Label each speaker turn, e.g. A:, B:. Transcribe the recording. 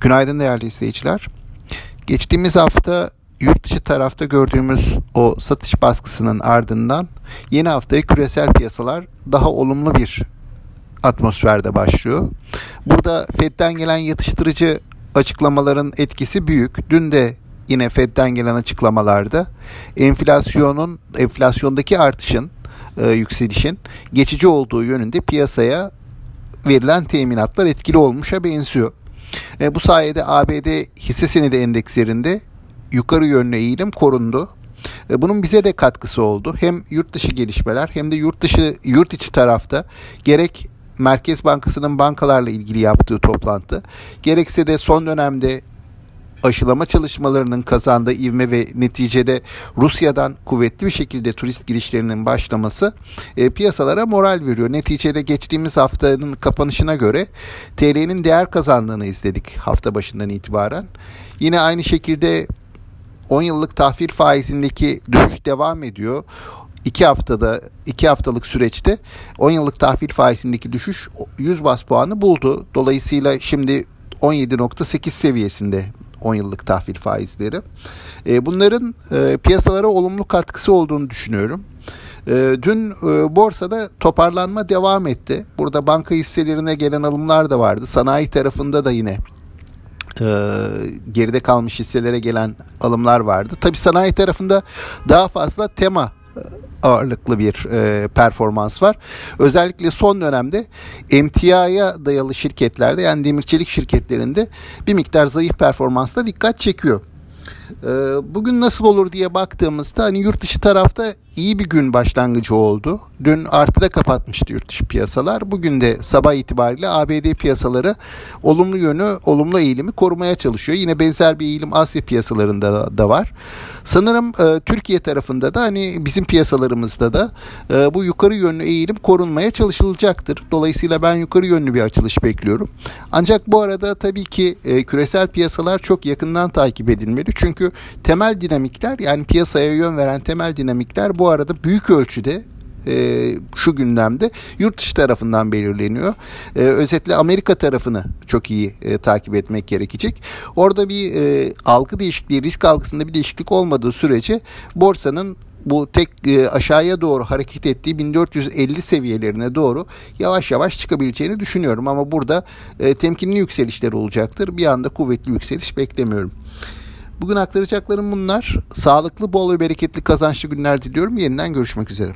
A: Günaydın değerli izleyiciler. Geçtiğimiz hafta yurt dışı tarafta gördüğümüz o satış baskısının ardından yeni haftaya küresel piyasalar daha olumlu bir atmosferde başlıyor. Burada Fed'den gelen yatıştırıcı açıklamaların etkisi büyük. Dün de yine Fed'den gelen açıklamalarda enflasyonun enflasyondaki artışın e, yükselişin geçici olduğu yönünde piyasaya verilen teminatlar etkili olmuşa benziyor. E, bu sayede ABD hisse senedi endekslerinde yukarı yönlü eğilim korundu. E, bunun bize de katkısı oldu. Hem yurt dışı gelişmeler hem de yurt dışı yurt içi tarafta gerek Merkez Bankası'nın bankalarla ilgili yaptığı toplantı, gerekse de son dönemde aşılama çalışmalarının kazandığı ivme ve neticede Rusya'dan kuvvetli bir şekilde turist girişlerinin başlaması e, piyasalara moral veriyor. Neticede geçtiğimiz haftanın kapanışına göre TL'nin değer kazandığını izledik hafta başından itibaren. Yine aynı şekilde 10 yıllık tahvil faizindeki düşüş devam ediyor. 2 haftada 2 haftalık süreçte 10 yıllık tahvil faizindeki düşüş 100 bas puanı buldu. Dolayısıyla şimdi 17.8 seviyesinde 10 yıllık tahvil faizleri. E, bunların e, piyasalara olumlu katkısı olduğunu düşünüyorum. E, dün e, borsada toparlanma devam etti. Burada banka hisselerine gelen alımlar da vardı. Sanayi tarafında da yine e, geride kalmış hisselere gelen alımlar vardı. Tabi sanayi tarafında daha fazla tema ağırlıklı bir e, performans var. Özellikle son dönemde emtiaya dayalı şirketlerde yani demir çelik şirketlerinde bir miktar zayıf performansla dikkat çekiyor. E, bugün nasıl olur diye baktığımızda hani yurt dışı tarafta iyi bir gün başlangıcı oldu. Dün artıda kapatmıştı yurt dışı piyasalar. Bugün de sabah itibariyle ABD piyasaları olumlu yönü, olumlu eğilimi korumaya çalışıyor. Yine benzer bir eğilim Asya piyasalarında da var. Sanırım e, Türkiye tarafında da hani bizim piyasalarımızda da e, bu yukarı yönlü eğilim korunmaya çalışılacaktır. Dolayısıyla ben yukarı yönlü bir açılış bekliyorum. Ancak bu arada tabii ki e, küresel piyasalar çok yakından takip edilmeli. Çünkü temel dinamikler yani piyasaya yön veren temel dinamikler bu arada büyük ölçüde e, şu gündemde yurt dışı tarafından belirleniyor. E, özetle Amerika tarafını çok iyi e, takip etmek gerekecek. Orada bir e, algı değişikliği, risk algısında bir değişiklik olmadığı sürece borsanın bu tek e, aşağıya doğru hareket ettiği 1450 seviyelerine doğru yavaş yavaş çıkabileceğini düşünüyorum. Ama burada e, temkinli yükselişler olacaktır. Bir anda kuvvetli yükseliş beklemiyorum. Bugün aktaracaklarım bunlar. Sağlıklı, bol ve bereketli kazançlı günler diliyorum. Yeniden görüşmek üzere.